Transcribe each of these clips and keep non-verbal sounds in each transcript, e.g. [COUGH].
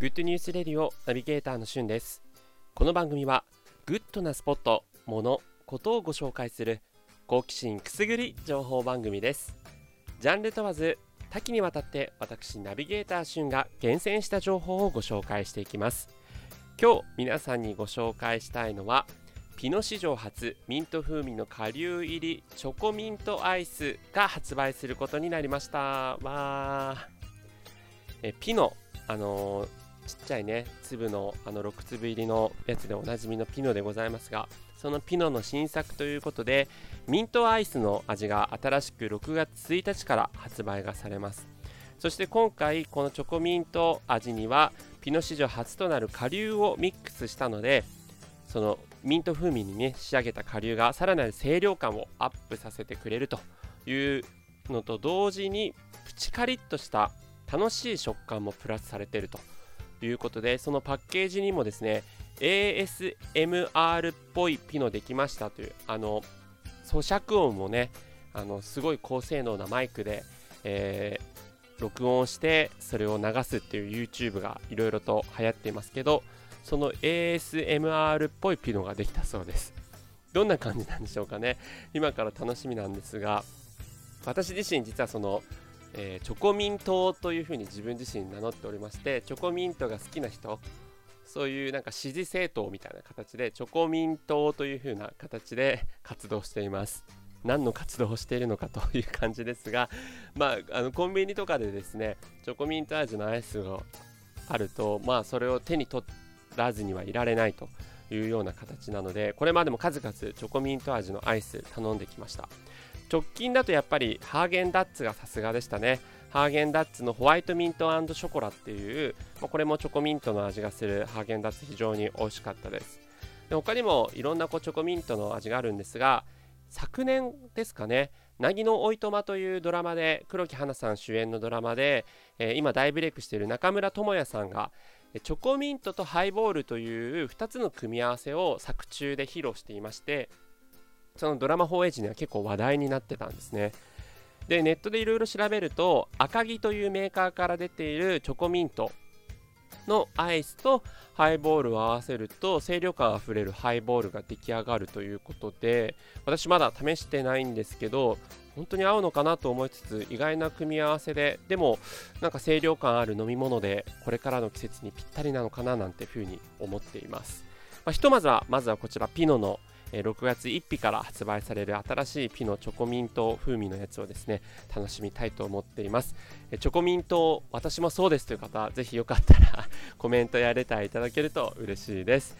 Good News Radio ナビゲーターのしゅんです。この番組はグッドなスポット、もの、ことをご紹介する好奇心くすぐり情報番組です。ジャンル問わず多岐にわたって私ナビゲーターしゅんが厳選した情報をご紹介していきます。今日皆さんにご紹介したいのはピノ史上初ミント風味の顆粒入りチョコミントアイスが発売することになりました。わえピノあのー、ちっちゃいね粒のあの6粒入りのやつでおなじみのピノでございますがそのピノの新作ということでミントアイスの味が新しく6月1日から発売がされます。そして今回このチョコミント味にはピノ史上初となる顆粒をミックスしたのでそのミント風味にね仕上げた顆粒がさらなる清涼感をアップさせてくれるというのと同時にプチカリッとした楽しい食感もプラスされていると。いうことでそのパッケージにもですね ASMR っぽいピノできましたというあの咀嚼音もねあのすごい高性能なマイクで、えー、録音してそれを流すっていう YouTube がいろいろと流行っていますけどその ASMR っぽいピノができたそうです。どんな感じなんでしょうかね。今から楽しみなんですが私自身実はその、えー、チョコミントというふうに自分自身名乗っておりましてチョコミントが好きな人そういうなんか支持政党みたいな形でチョコミントというふうな形で活動しています。何の活動をしているのかという感じですが、まあ、あのコンビニとかでですねチョコミント味のアイスがあると、まあ、それを手に取らずにはいられないというような形なのでこれまでも数々チョコミント味のアイス頼んできました。直近だとやっぱりハーゲンダッツがさすがでしたね。ハーゲンダッツのホワイトミントショコラっていう、まあ、これもチョコミントの味がするハーゲンダッツ非常に美味しかったです。で他にもいろんなこうチョコミントの味があるんですが昨年ですかね「なぎのおいとま」というドラマで黒木華さん主演のドラマで、えー、今大ブレイクしている中村智也さんがチョコミントとハイボールという2つの組み合わせを作中で披露していましてそのドラマ放映時には結構話題になってたんですね。でネットでいろいろ調べると赤城というメーカーから出ているチョコミントのアイスとハイボールを合わせると清涼感あふれるハイボールが出来上がるということで私まだ試してないんですけど本当に合うのかなと思いつつ意外な組み合わせででもなんか清涼感ある飲み物でこれからの季節にぴったりなのかななんていうふうに思っています、まあ、ひとまずはまずはこちらピノの6月1日から発売される新しいピノチョコミント風味のやつをですね楽しみたいと思っています。チョコミント私もそうですという方ぜひよかったら [LAUGHS] コメントやレターいただけると嬉しいです。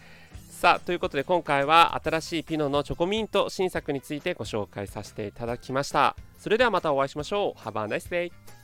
さあということで今回は新しいピノのチョコミント新作についてご紹介させていただきました。それではまたお会いしましょう。Have a nice day